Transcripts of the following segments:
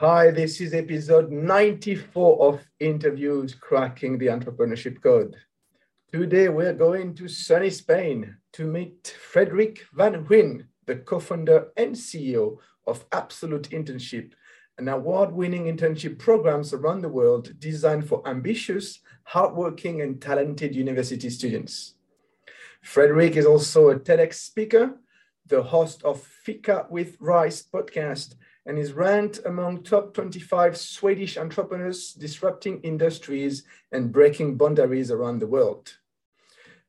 Hi, this is episode 94 of Interviews Cracking the Entrepreneurship Code. Today we're going to sunny Spain to meet Fredrik van Huynh, the co founder and CEO of Absolute Internship, an award winning internship programs around the world designed for ambitious, hardworking, and talented university students. Frederick is also a TEDx speaker, the host of Fika with Rice podcast and is ranked among top 25 Swedish entrepreneurs disrupting industries and breaking boundaries around the world.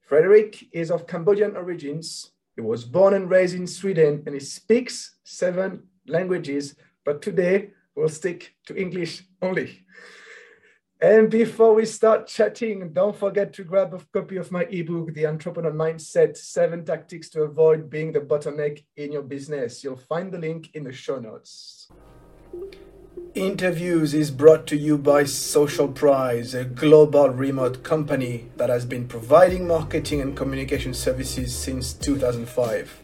Fredrik is of Cambodian origins. He was born and raised in Sweden and he speaks seven languages, but today we'll stick to English only. And before we start chatting, don't forget to grab a copy of my ebook, The Entrepreneur Mindset Seven Tactics to Avoid Being the Bottleneck in Your Business. You'll find the link in the show notes. Interviews is brought to you by Social Prize, a global remote company that has been providing marketing and communication services since 2005.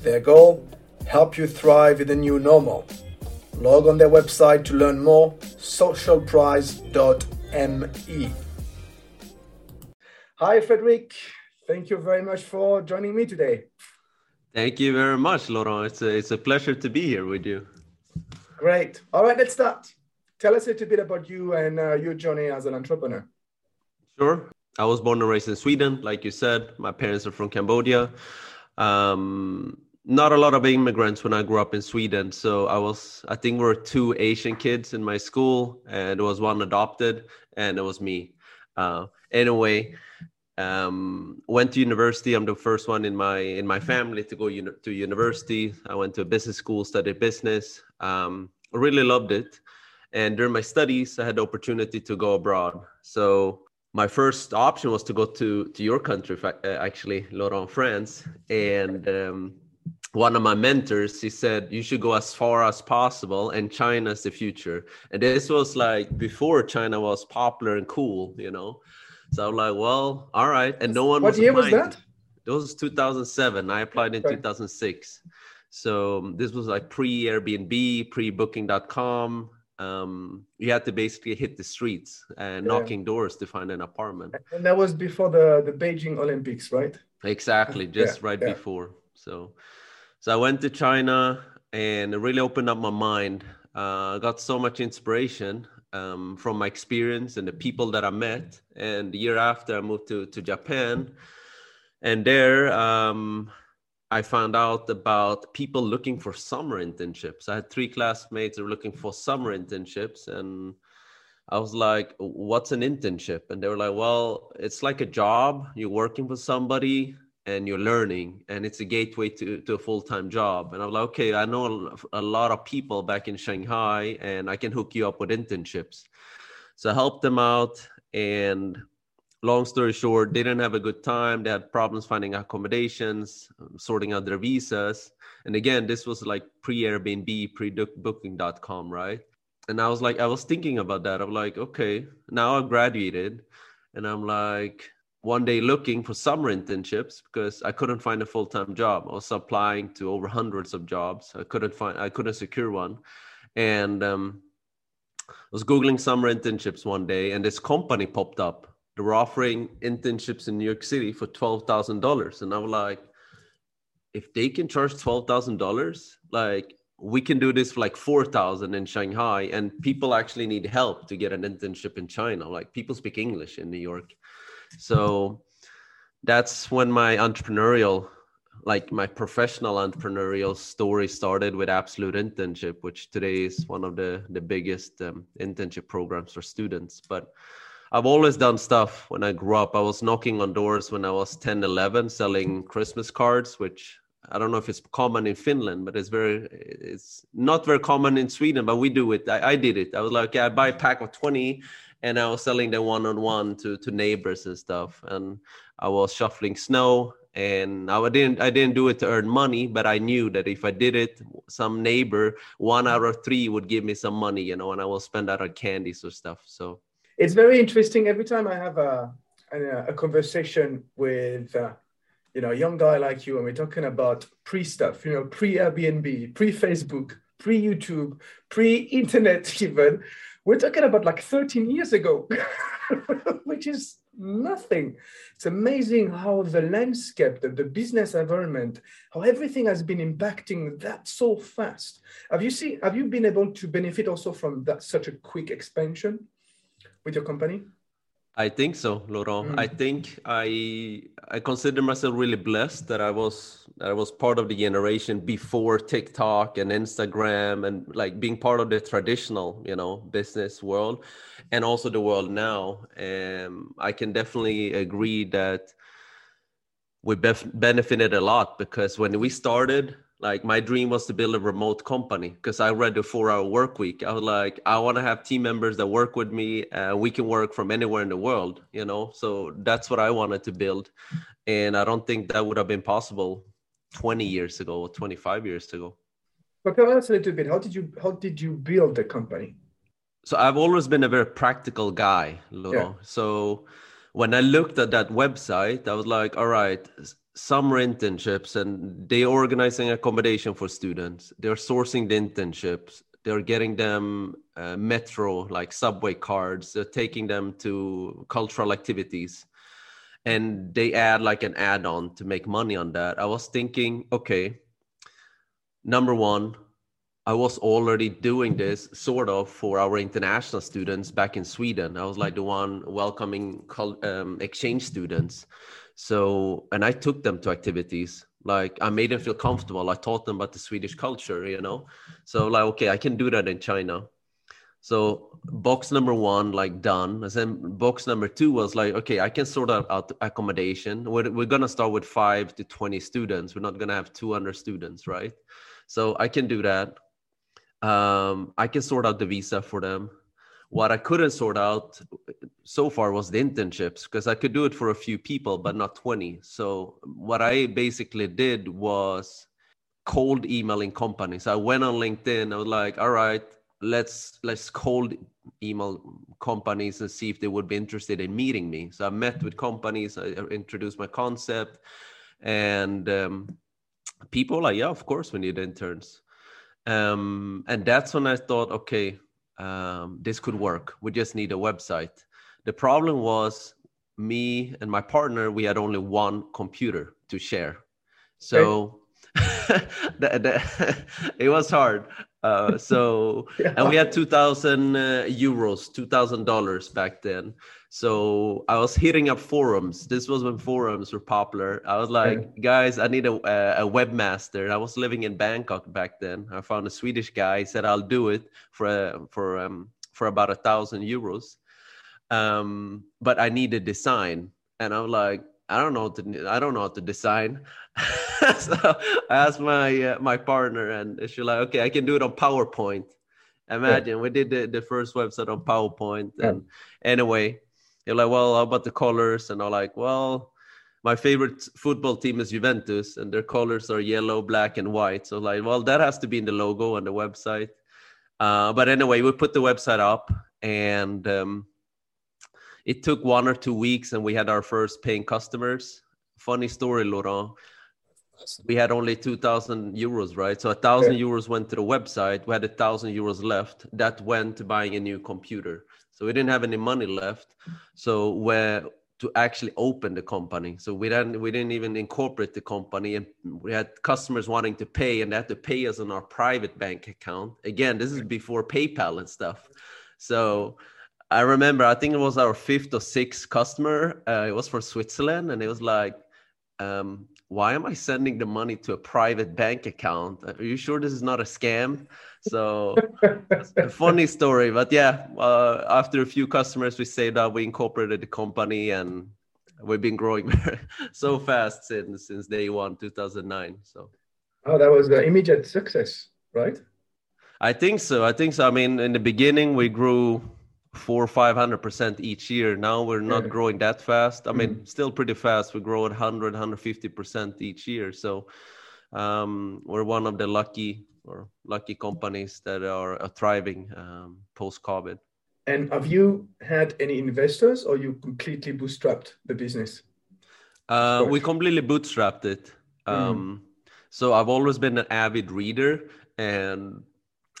Their goal? Help you thrive in the new normal. Log on their website to learn more, socialprize.me. Hi, Fredrik. Thank you very much for joining me today. Thank you very much, Laurent. It's a, it's a pleasure to be here with you. Great. All right, let's start. Tell us a little bit about you and uh, your journey as an entrepreneur. Sure. I was born and raised in Sweden, like you said. My parents are from Cambodia. Um, not a lot of immigrants when I grew up in Sweden. So I was, I think we were two Asian kids in my school, and there was one adopted, and it was me. Uh, anyway, um, went to university. I'm the first one in my in my family to go uni- to university. I went to a business school, studied business. Um, really loved it, and during my studies, I had the opportunity to go abroad. So my first option was to go to to your country, actually, Laurent, France, and um, one of my mentors he said you should go as far as possible and china's the future. And this was like before china was popular and cool you know? So i'm like well all right. And no one what was year was that? It was 2007 i applied in okay. 2006 so um, this was like pre airbnb pre booking.com um, you had to basically hit the streets and yeah. knocking doors to find an apartment. And that was before the the beijing olympics right? Exactly. Just yeah, right yeah. before. So so I went to China and it really opened up my mind. Uh, I got so much inspiration um, from my experience and the people that I met. And the year after, I moved to, to Japan. And there, um, I found out about people looking for summer internships. I had three classmates that were looking for summer internships. And I was like, what's an internship? And they were like, well, it's like a job. You're working for somebody and you're learning and it's a gateway to, to a full-time job. And i'm like okay i know a lot of people back in shanghai and i can hook you up with internships. So i helped them out and long story short they didn't have a good time. They had problems finding accommodations um, sorting out their visas. And again this was like pre-airbnb pre-booking.com right? And i was like i was thinking about that. I'm like okay now i've graduated and i'm like one day looking for summer internships because I couldn't find a full time job. I was applying to over hundreds of jobs. I couldn't find, I couldn't secure one, and um, I was googling summer internships one day, and this company popped up. They were offering internships in New York City for twelve thousand dollars, and I was like, if they can charge twelve thousand dollars, like we can do this for like 4000 in shanghai and people actually need help to get an internship in china like people speak english in new york so that's when my entrepreneurial like my professional entrepreneurial story started with absolute internship which today is one of the the biggest um, internship programs for students but i've always done stuff when i grew up i was knocking on doors when i was 10 11 selling christmas cards which I don't know if it's common in Finland, but it's very it's not very common in Sweden. But we do it. I, I did it. I was like, yeah, I buy a pack of twenty, and I was selling them one on one to to neighbors and stuff. And I was shuffling snow, and I didn't I didn't do it to earn money, but I knew that if I did it, some neighbor one out of three would give me some money, you know, and I will spend that on candies or stuff. So it's very interesting. Every time I have a a, a conversation with uh, you know a young guy like you, and we're talking about pre stuff, you know, pre Airbnb, pre Facebook, pre YouTube, pre internet, even. We're talking about like 13 years ago, which is nothing. It's amazing how the landscape, the, the business environment, how everything has been impacting that so fast. Have you seen? Have you been able to benefit also from that such a quick expansion with your company? I think so, Laurent. Mm. I think I I consider myself really blessed that I was that I was part of the generation before TikTok and Instagram and like being part of the traditional, you know, business world and also the world now. And I can definitely agree that we bef- benefited a lot because when we started, like my dream was to build a remote company because i read the four hour work week. I was like i want to have team members that work with me and we can work from anywhere in the world you know? So that's what i wanted to build. And i don't think that would have been possible 20 years ago or 25 years ago. But tell us a little bit how did you how did you build the company? So i've always been a very practical guy Lolo. Yeah. so when i looked at that website i was like all right summer internships and they're organizing accommodation for students. They're sourcing the internships. They're getting them uh, metro like subway cards. They're taking them to cultural activities. And they add like an add-on to make money on that. I was thinking okay number one i was already doing this sort of for our international students back in sweden. I was like the one welcoming um, exchange students so, and I took them to activities. Like I made them feel comfortable. I taught them about the Swedish culture, you know. So like, okay, I can do that in China. So box number one, like done. And then box number two was like, okay, I can sort out, accommodation. We're, we're gonna start with five to twenty students. We're not gonna have two hundred students, right? So I can do that. Um, I can sort out the visa for them. What I couldn't sort out so far was the internships because I could do it for a few people, but not 20. So what I basically did was cold emailing companies. I went on LinkedIn. I was like, all right, let's let's cold email companies and see if they would be interested in meeting me. So I met with companies. I introduced my concept, and um, people like, yeah, of course we need interns. Um, and that's when I thought, okay, um, this could work. We just need a website. The problem was me and my partner, we had only one computer to share. So the, the, it was hard. Uh, so, yeah. and we had 2000 uh, euros, $2,000 back then. So I was hitting up forums. This was when forums were popular. I was like, yeah. guys, I need a, a, webmaster. I was living in Bangkok back then. I found a Swedish guy. He said, I'll do it for, uh, for, um, for about a thousand euros. Um, but I need a design. And I'm like, I don't know to, I don't know how to design. so I asked my uh, my partner, and she's like, "Okay, I can do it on PowerPoint." Imagine yeah. we did the, the first website on PowerPoint, and yeah. anyway, you're like, well, how about the colors? And I'm like, well, my favorite football team is Juventus, and their colors are yellow, black, and white. So like, well, that has to be in the logo on the website. Uh, but anyway, we put the website up, and um, it took one or two weeks, and we had our first paying customers. Funny story, Laurent. We had only 2,000 euros, right? So a thousand euros went to the website. We had a thousand euros left. That went to buying a new computer. So we didn't have any money left. So where to actually open the company. So we didn't we didn't even incorporate the company, and we had customers wanting to pay, and they had to pay us on our private bank account. Again, this is before PayPal and stuff. So I remember, I think it was our fifth or sixth customer. Uh, it was for Switzerland, and it was like, um, "Why am I sending the money to a private bank account? Are you sure this is not a scam?" So a funny story, but yeah, uh, after a few customers, we saved up, we incorporated the company, and we've been growing so fast since since day one, 2009. So. Oh, that was the immediate success, right? I think so. I think so. I mean, in the beginning, we grew four or five hundred percent each year. Now we're not yeah. growing that fast. I mean, mm-hmm. still pretty fast. We grow at 100, 150 percent each year. So um, we're one of the lucky or lucky companies that are, are thriving um, post COVID. And have you had any investors, or you completely bootstrapped the business? Uh, we completely bootstrapped it. Mm. Um, mm. So I've always been an avid reader, and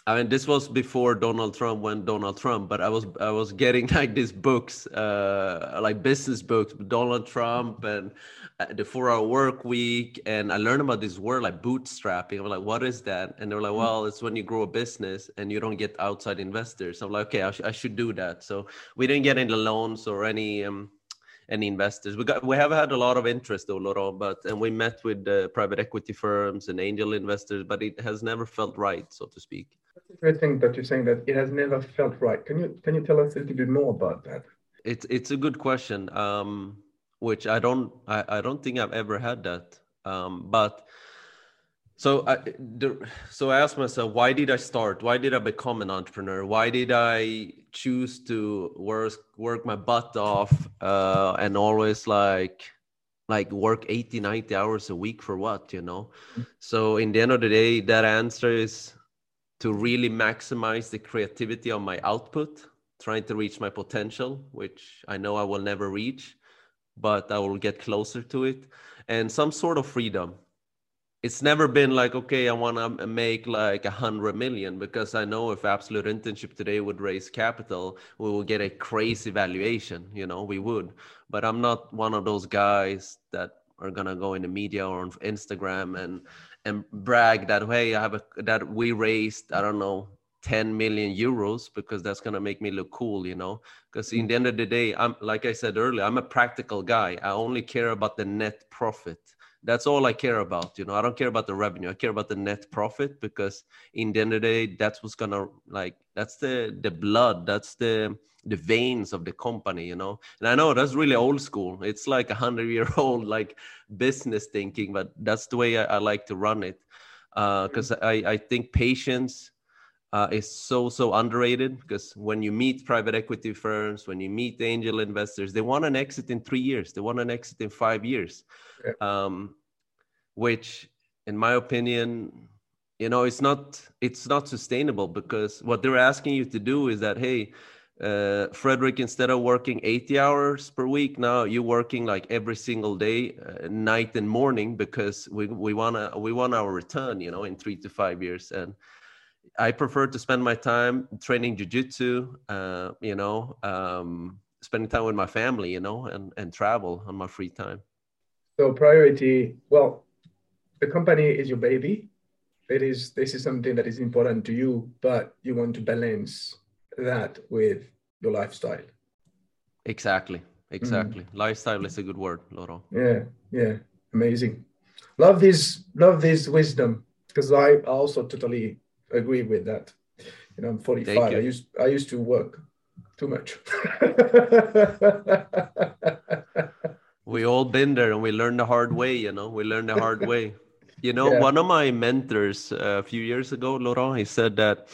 I mean, this was before Donald Trump went Donald Trump, but I was I was getting like these books, uh, like business books, Donald Trump and uh, the Four Hour Work Week, and I learned about this word like bootstrapping. I'm like, what is that? And they're like, well, it's when you grow a business and you don't get outside investors. I'm like, okay, I, sh- I should do that. So we didn't get any loans or any um, any investors. We got we have had a lot of interest though, Laurent, but and we met with uh, private equity firms and angel investors, but it has never felt right, so to speak interesting that you're saying that it has never felt right. Can you can you tell us a little bit more about that? It's it's a good question, um, which I don't I, I don't think I've ever had that. Um, but so I the, so I asked myself, why did I start? Why did I become an entrepreneur? Why did I choose to work work my butt off uh, and always like like work 80 90 hours a week for what you know mm-hmm. so in the end of the day that answer is to really maximize the creativity of my output, trying to reach my potential, which I know I will never reach, but I will get closer to it, and some sort of freedom. It's never been like, okay, I want to make like a hundred million because I know if Absolute Internship today would raise capital, we will get a crazy valuation. You know, we would. But I'm not one of those guys that are gonna go in the media or on Instagram and and brag that hey, I have a that we raised I don't know 10 million euros because that's gonna make me look cool, you know. Because in mm-hmm. the end of the day, I'm like I said earlier, I'm a practical guy. I only care about the net profit. That's all I care about, you know. I don't care about the revenue. I care about the net profit because in the end of the day, that's what's gonna like that's the the blood, that's the the veins of the company you know? And i know that's really old school. It's like a hundred year old like business thinking but that's the way i, I like to run it. Because uh, I, I think patience uh, is so so underrated because when you meet private equity firms when you meet angel investors they want an exit in three years. They want an exit in five years um, which in my opinion you know it's not it's not sustainable because what they're asking you to do is that hey uh, Fredrik, instead of working 80 hours per week, now you're working like every single day, uh, night and morning, because we we wanna we want our return, you know, in three to five years. And I prefer to spend my time training jujitsu, uh, you know, um, spending time with my family, you know, and and travel on my free time. So priority, well, the company is your baby. It is this is something that is important to you, but you want to balance that with your lifestyle. Exactly. Exactly. Mm. Lifestyle is a good word, Loro. Yeah. Yeah. Amazing. Love this, love this wisdom because I also totally agree with that. You know, I'm 45. I used I used to work too much. we all been there and we learned the hard way, you know. We learned the hard way. You know, yeah. one of my mentors uh, a few years ago, Laurent, he said that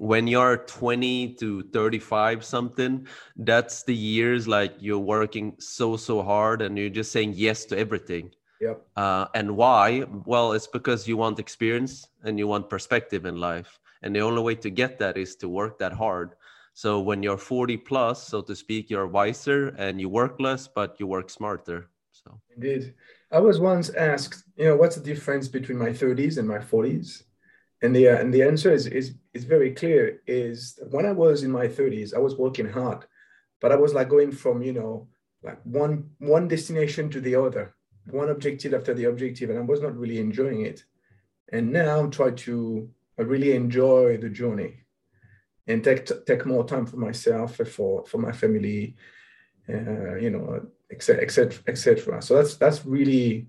when you're 20 to 35 something that's the years like you're working so so hard and you're just saying yes to everything yep uh, and why well it's because you want experience and you want perspective in life and the only way to get that is to work that hard so when you're 40 plus so to speak you're wiser and you work less but you work smarter so indeed i was once asked you know what's the difference between my 30s and my 40s and the uh, and the answer is is is very clear. Is when I was in my 30s, I was working hard, but I was like going from you know like one one destination to the other, one objective after the objective, and I was not really enjoying it. And now I'm trying to really enjoy the journey and take take more time for myself, for for my family, uh, you know, etc. etc. etc. So that's that's really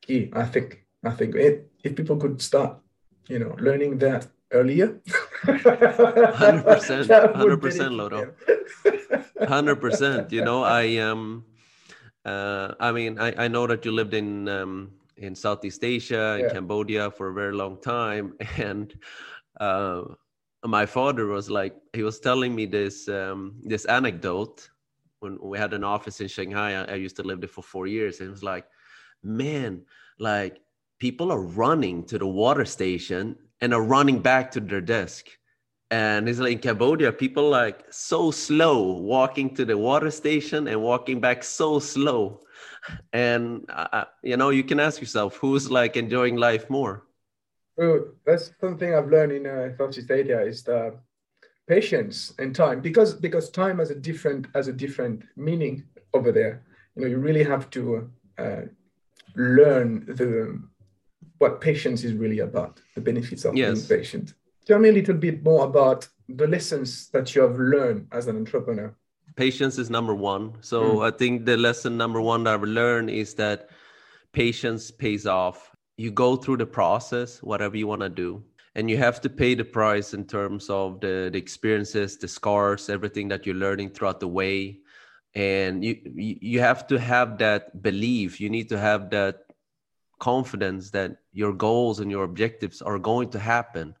key. I think I think it, if people could start you know, learning that earlier. 100%, 100%, Lodo. 100%. You know, I um, uh, I mean, I, I know that you lived in um, in Southeast Asia, in yeah. Cambodia for a very long time, and uh, my father was like, he was telling me this um, this anecdote when we had an office in Shanghai. I, I used to live there for four years, and it was like, man, like people are running to the water station and are running back to their desk. And it's like in cambodia people like so slow walking to the water station and walking back so slow. And uh, you know you can ask yourself who's like enjoying life more well, that's something i've learned in uh, southeast asia is the patience and time because because time has a different has a different meaning over there you know you really have to uh, learn the what patience is really about the benefits of yes. being patient Tell me a little bit more about the lessons that you have learned as an entrepreneur. Patience is number one. So mm. I think the lesson number one that I've learned is that patience pays off. You go through the process, whatever you want to do, and you have to pay the price in terms of the, the experiences, the scars, everything that you're learning throughout the way. And you you have to have that belief. You need to have that confidence that your goals and your objectives are going to happen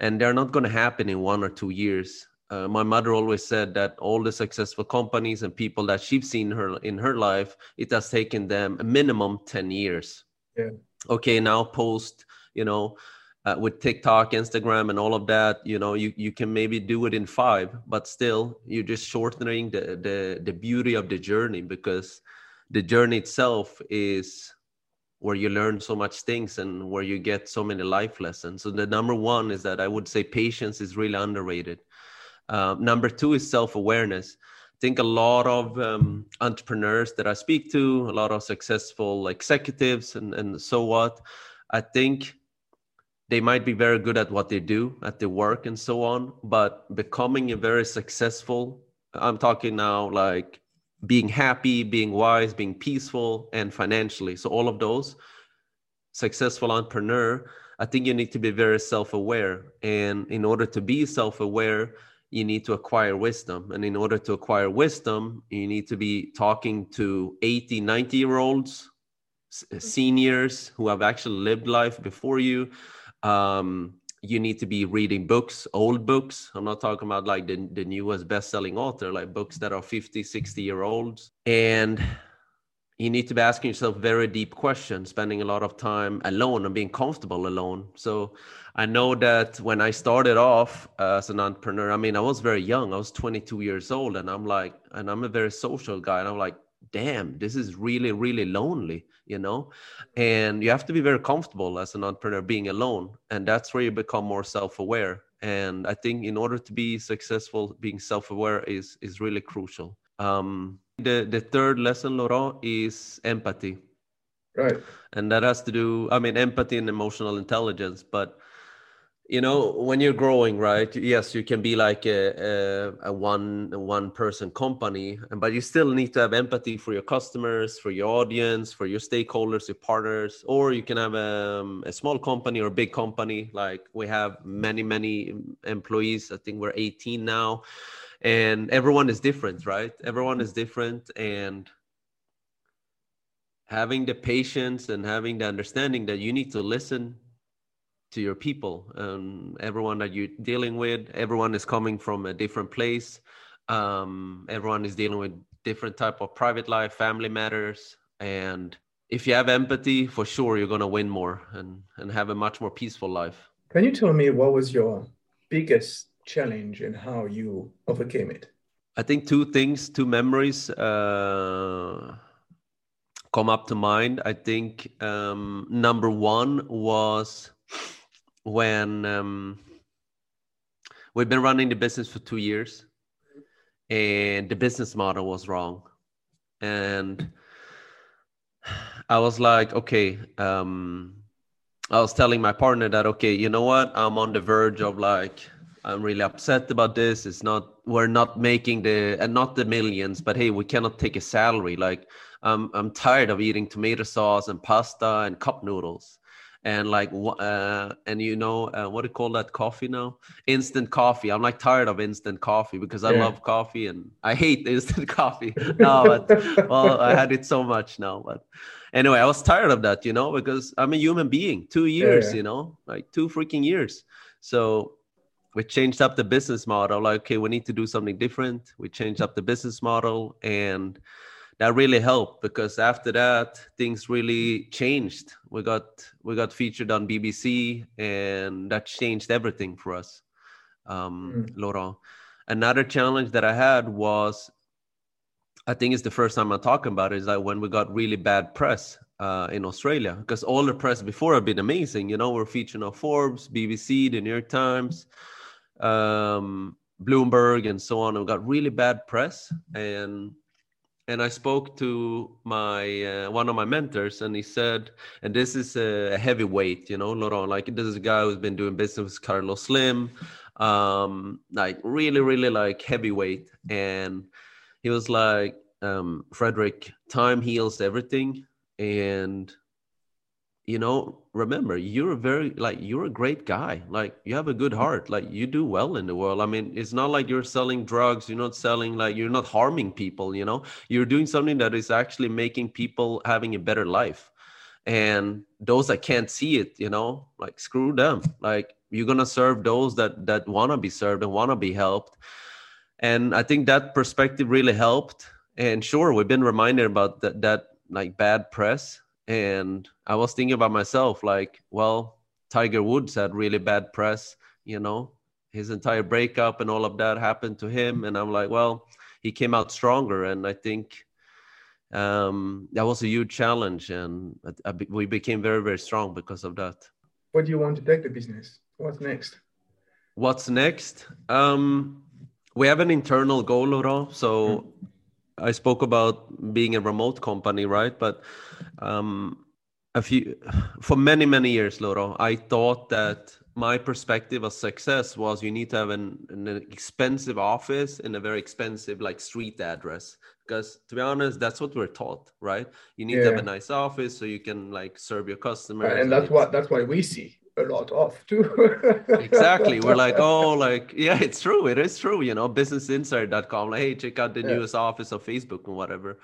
and they're not going to happen in one or two years. Uh, my mother always said that all the successful companies and people that she's seen her in her life, it has taken them a minimum 10 years. Yeah. Okay, now post, you know, uh, with TikTok, Instagram, and all of that, you know, you, you can maybe do it in five, but still, you're just shortening the, the the beauty of the journey because the journey itself is where you learn so much things and where you get so many life lessons. So the number one is that I would say patience is really underrated. Uh, number two is self-awareness. I think a lot of um, entrepreneurs that I speak to, a lot of successful executives and, and so what, I think they might be very good at what they do, at their work and so on, but becoming a very successful, I'm talking now like being happy, being wise, being peaceful, and financially. So all of those successful entrepreneur, I think you need to be very self-aware. And in order to be self-aware, you need to acquire wisdom. And in order to acquire wisdom, you need to be talking to 80, 90 year olds, seniors who have actually lived life before you. Um, you need to be reading books old books i'm not talking about like the, the newest best-selling author like books that are 50 60 year olds and you need to be asking yourself very deep questions spending a lot of time alone and being comfortable alone. So i know that when i started off uh, as an entrepreneur i mean i was very young. I was 22 years old and i'm like and i'm a very social guy and i'm like damn this is really really lonely you know? And you have to be very comfortable as an entrepreneur being alone and that's where you become more self-aware. And i think in order to be successful being self-aware is is really crucial. Um the the third lesson laurent is empathy. Right. And that has to do i mean empathy and emotional intelligence. But you know when you're growing right yes you can be like a, a, a, one a one person company but you still need to have empathy for your customers for your audience for your stakeholders your partners or you can have a, um, a small company or a big company. Like we have many many employees. I think we're 18 now and everyone is different right? Everyone is different and having the patience and having the understanding that you need to listen to your people um, everyone that you're dealing with everyone is coming from a different place um, everyone is dealing with different type of private life family matters and if you have empathy for sure you're going to win more and, and have a much more peaceful life. Can you tell me what was your biggest challenge and how you overcame it? I think two things two memories uh, come up to mind. I think um, number one was when um, we've been running the business for two years and the business model was wrong. And i was like okay um, i was telling my partner that okay you know what? I'm on the verge of like i'm really upset about this. It's not we're not making the and not the millions but hey we cannot take a salary. Like i'm i'm tired of eating tomato sauce and pasta and cup noodles. And like uh, and you know uh, what do you call that coffee now? Instant coffee. I'm like tired of instant coffee because i yeah. love coffee and i hate instant coffee. No but well i had it so much now but anyway i was tired of that you know because i'm a human being. Two years yeah. you know like two freaking years. So we changed up the business model. Like okay we need to do something different. We changed up the business model and that really helped because after that things really changed. We got we got featured on bbc and that changed everything for us um mm. laurent. Another challenge that i had was i think it's the first time i'm talking about it is like when we got really bad press uh, in australia because all the press before have been amazing you know we're featured on forbes bbc the new york times um, bloomberg and so on and got really bad press and and I spoke to my uh, one of my mentors, and he said, and this is a heavyweight, you know, Laurent. Like this is a guy who's been doing business with Carlos Slim, um, like really, really like heavyweight. And he was like, um, Fredrik, time heals everything, and you know remember you're a very like you're a great guy. Like you have a good mm-hmm. heart. Like you do well in the world. I mean it's not like you're selling drugs you're not selling like you're not harming people you know? You're doing something that is actually making people having a better life. And those that can't see it you know like screw them. Like you're gonna serve those that that want to be served and want to be helped. And i think that perspective really helped. And sure we've been reminded about that that like bad press. And i was thinking about myself like well tiger woods had really bad press you know his entire breakup and all of that happened to him and i'm like well he came out stronger and i think um, that was a huge challenge and I, I, we became very very strong because of that what do you want to take the business what's next what's next um, we have an internal goal Laurent. so mm. I spoke about being a remote company, right? But um, a few for many many years, Loro, I thought that my perspective of success was you need to have an, an expensive office and a very expensive like street address because to be honest that's what we're taught right you need yeah. to have a nice office so you can like serve your customers and, and that's what that's why we see a lot of too. exactly. We're like, oh, like, yeah, it's true. It is true. You know, businessinsider.com. Like, hey, check out the yeah. newest office of Facebook and whatever.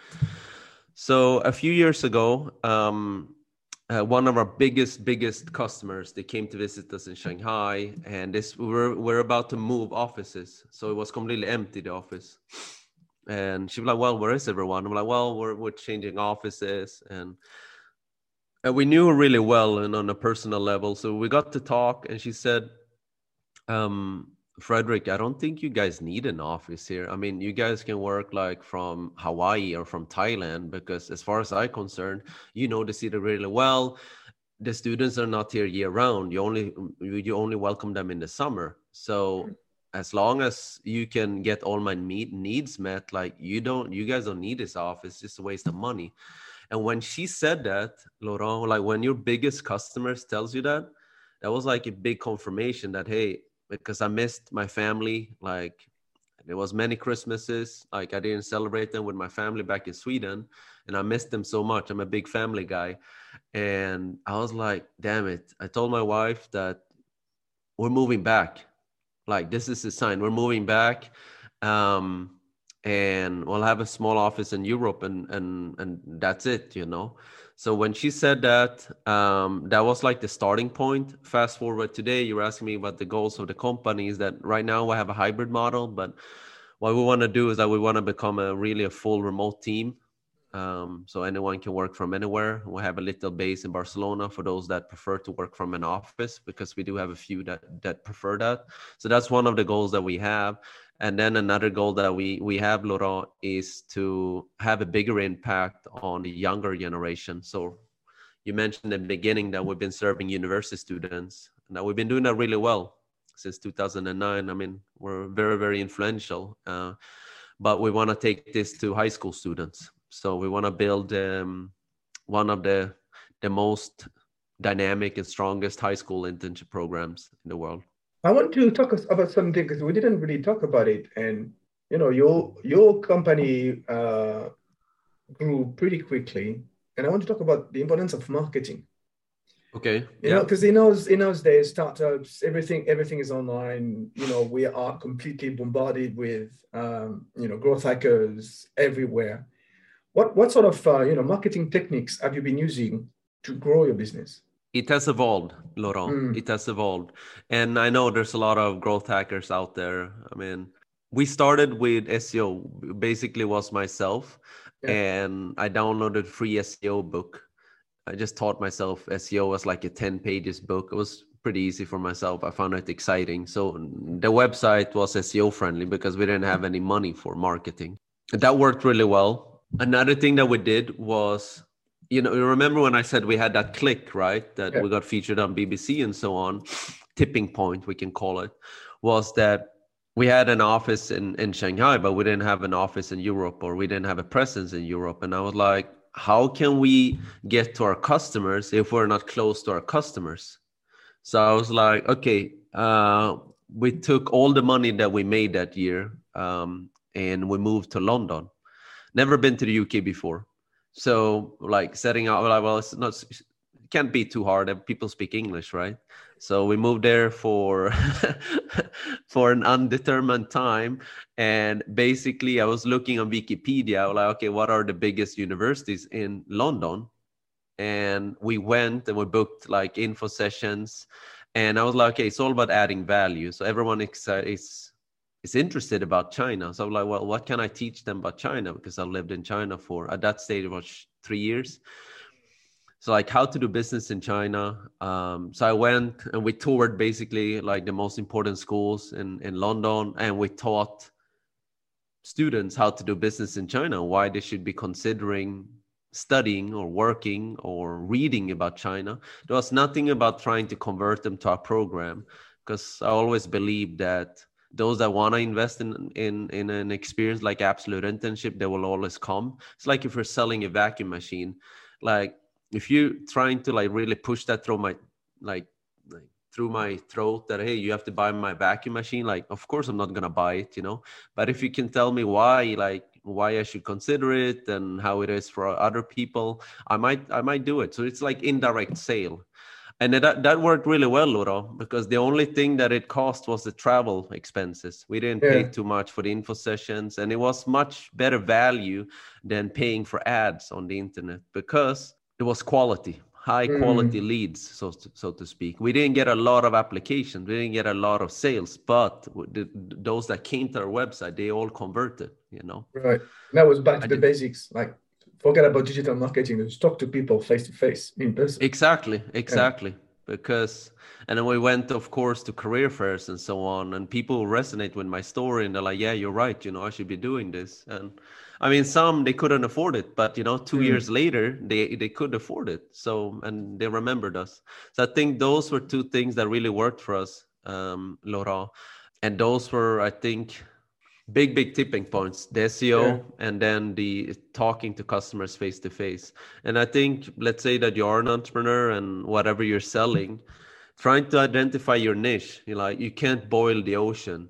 So a few years ago, um, uh, one of our biggest, biggest customers, they came to visit us in Shanghai, and this we're we're about to move offices, so it was completely empty the office. And she was like, "Well, where is everyone?" I'm like, "Well, we're we're changing offices," and and we knew her really well and on a personal level. So we got to talk, and she said, um, Fredrik, I don't think you guys need an office here. I mean, you guys can work like from Hawaii or from Thailand because, as far as I'm concerned, you know the city really well. The students are not here year round. You only you only welcome them in the summer. So mm-hmm. as long as you can get all my need, needs met, like you don't, you guys don't need this office. It's just a waste of money. And when she said that, Laurent, like when your biggest customers tells you that, that was like a big confirmation that hey, because I missed my family, like there was many Christmases, like I didn't celebrate them with my family back in Sweden, and I missed them so much. I'm a big family guy, and I was like, damn it! I told my wife that we're moving back. Like this is a sign we're moving back. Um, and we'll have a small office in Europe and and and that's it, you know. So when she said that, um, that was like the starting point. Fast forward today, you're asking me about the goals of the company. Is that right now we have a hybrid model, but what we want to do is that we want to become a really a full remote team. Um, so anyone can work from anywhere. We have a little base in Barcelona for those that prefer to work from an office because we do have a few that that prefer that. So that's one of the goals that we have. And then another goal that we we have, Laurent, is to have a bigger impact on the younger generation. So you mentioned in the beginning that we've been serving university students, and that we've been doing that really well since 2009. I mean, we're very very influential, uh, but we want to take this to high school students. So we want to build um, one of the the most dynamic and strongest high school internship programs in the world. I want to talk about something because we didn't really talk about it, and you know, your your company uh, grew pretty quickly, and I want to talk about the importance of marketing. Okay. You yeah. know, because in those in those days, startups, everything everything is online. You know, we are completely bombarded with um, you know growth hackers everywhere. What what sort of uh, you know marketing techniques have you been using to grow your business? It has evolved, Laurent. Mm. It has evolved, and I know there's a lot of growth hackers out there. I mean, we started with SEO. Basically, was myself, yeah. and I downloaded free SEO book I just taught myself SEO was like a 10 pages book. It was pretty easy for myself. I found it exciting. So the website was SEO friendly because we didn't have any money for marketing. That worked really well. Another thing that we did was, you know, you remember when I said we had that click, right? That yeah. we got featured on BBC and so on. Tipping point, we can call it, was that we had an office in, in Shanghai, but we didn't have an office in Europe or we didn't have a presence in Europe. And I was like, how can we get to our customers if we're not close to our customers? So I was like, okay, uh, we took all the money that we made that year um, and we moved to London. Never been to the UK before. So like setting out, like, well, it's not, it can't be too hard. People speak English, right? So we moved there for for an undetermined time, and basically I was looking on Wikipedia. Like, okay, what are the biggest universities in London? And we went and we booked like info sessions, and I was like, okay, it's all about adding value. So everyone is uh, is interested about China. So I'm like, well, what can I teach them about China? Because I lived in China for at that stage it was three years so like how to do business in china um, so i went and we toured basically like the most important schools in, in london and we taught students how to do business in china why they should be considering studying or working or reading about china there was nothing about trying to convert them to our program because i always believe that those that want to invest in, in in an experience like absolute internship they will always come. It's like if you're selling a vacuum machine like if you're trying to like really push that through my like, like through my throat that hey you have to buy my vacuum machine like of course i'm not gonna buy it you know? But if you can tell me why like why i should consider it and how it is for other people i might i might do it. So it's like indirect sale and that, that worked really well Laurent, because the only thing that it cost was the travel expenses we didn't yeah. pay too much for the info sessions and it was much better value than paying for ads on the internet because it was quality high mm. quality mm. leads so to, so to speak we didn't get a lot of applications we didn't get a lot of sales but the, those that came to our website they all converted you know right that was back to I the did. basics like forget about digital marketing just talk to people face to face in person exactly exactly yeah. because and then we went of course to career fairs and so on and people resonate with my story and they're like yeah you're right you know i should be doing this and I mean, some they couldn't afford it, but you know, two mm. years later they they could afford it. So and they remembered us. So I think those were two things that really worked for us, um, Laurent. And those were, I think, big big tipping points: the SEO yeah. and then the talking to customers face to face. And I think, let's say that you are an entrepreneur and whatever you're selling, trying to identify your niche. You like you can't boil the ocean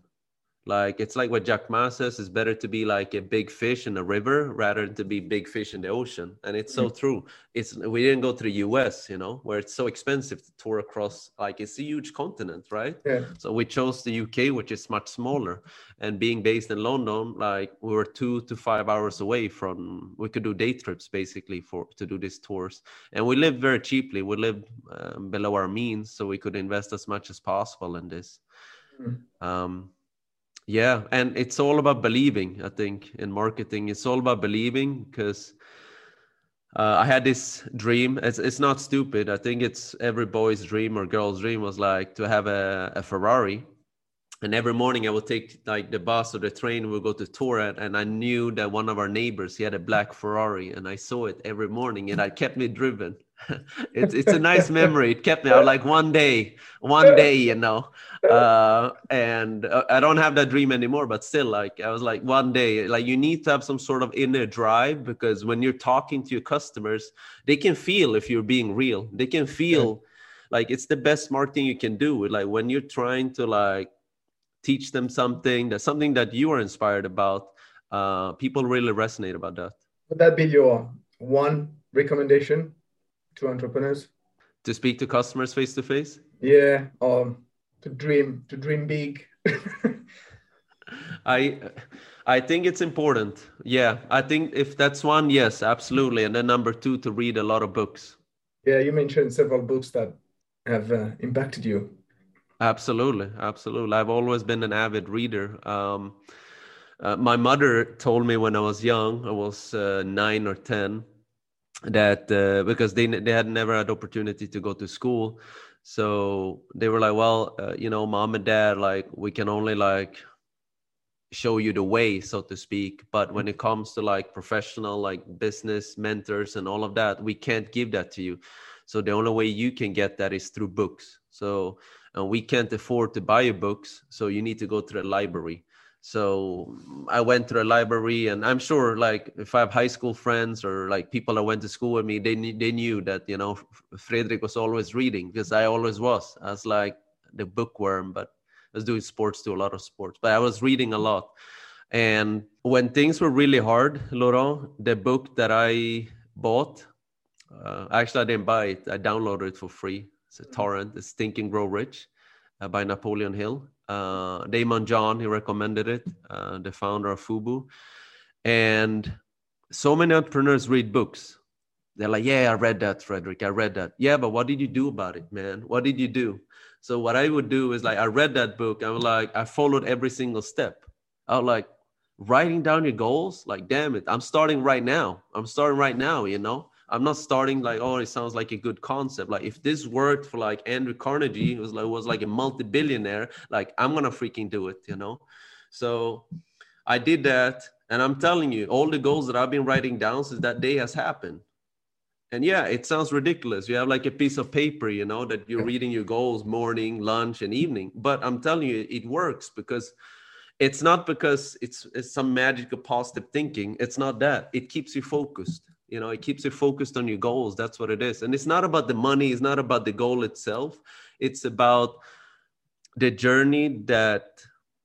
like it's like what Jack Ma says: it's better to be like a big fish in a river rather than to be big fish in the ocean. And it's so mm. true. It's we didn't go to the U.S., you know, where it's so expensive to tour across. Like it's a huge continent, right? Yeah. So we chose the UK, which is much smaller. And being based in London, like we were two to five hours away from. We could do day trips basically for to do these tours. And we lived very cheaply. We lived um, below our means, so we could invest as much as possible in this. Mm. Um, yeah, and it's all about believing. I think in marketing, it's all about believing because uh, I had this dream. It's it's not stupid. I think it's every boy's dream or girl's dream was like to have a, a Ferrari. And every morning I would take like the bus or the train. We'll go to tour, and, I knew that one of our neighbors he had a black Ferrari, and I saw it every morning, and it kept me driven. It's it's a nice memory. It kept me out like one day, one day, you know. Uh, and uh, I don't have that dream anymore, but still, like I was like one day, like you need to have some sort of inner drive because when you're talking to your customers, they can feel if you're being real. They can feel like it's the best marketing you can do. Like when you're trying to like teach them something that something that you are inspired about, uh, people really resonate about that. Would that be your one recommendation to entrepreneurs? to speak to customers face to face yeah um to dream to dream big. I i think it's important. Yeah i think if that's one yes absolutely. And then number two to read a lot of books. Yeah you mentioned several books that have uh, impacted you. Absolutely absolutely. I've always been an avid reader. Um, uh, my mother told me when i was young i was uh, nine or ten that uh, because they they had never had opportunity to go to school. So they were like well uh, you know mom and dad like we can only like show you the way so to speak. But when it comes to like professional like business mentors and all of that we can't give that to you. So the only way you can get that is through books. So and we can't afford to buy you books so you need to go to the library so i went to the library and i'm sure like if i have high school friends or like people that went to school with me they, they knew that you know Fredrik was always reading because i always was. I was like the bookworm but I was doing sports too a lot of sports but i was reading a lot. And when things were really hard laurent the book that i bought uh, actually i didn't buy it. I downloaded it for free. It's a torrent. It's think and grow rich uh, by napoleon hill uh, Daymond John, he recommended it, uh, the founder of Fubu. And so many entrepreneurs read books. They're like, yeah, I read that, Fredrik. I read that. Yeah, but what did you do about it, man? What did you do? So what I would do is like, I read that book. I was like, I followed every single step. I was like, writing down your goals. Like, damn it, I'm starting right now. I'm starting right now. You know, I'm not starting like, oh, it sounds like a good concept. Like if this worked for like Andrew Carnegie, it was like was like a multi-billionaire, like I'm gonna freaking do it, you know? So I did that, and I'm telling you, all the goals that I've been writing down since that day has happened. And yeah, it sounds ridiculous. You have like a piece of paper, you know, that you're reading your goals morning, lunch, and evening. But I'm telling you, it works because it's not because it's, it's some magical positive thinking. It's not that. It keeps you focused you know it keeps you focused on your goals. That's what it is. And it's not about the money. It's not about the goal itself. It's about the journey that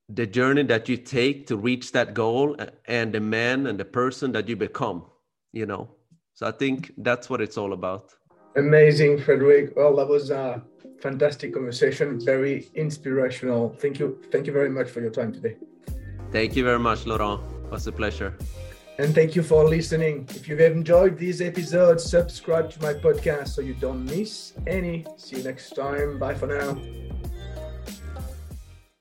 the journey that you take to reach that goal and the man and the person that you become you know? So i think that's what it's all about. Amazing Fredrik well that was a fantastic conversation. Very inspirational. Thank you. Thank you very much for your time today. Thank you very much laurent. It was a pleasure and thank you for listening. If you've enjoyed these episodes, subscribe to my podcast so you don't miss any. See you next time. Bye for now.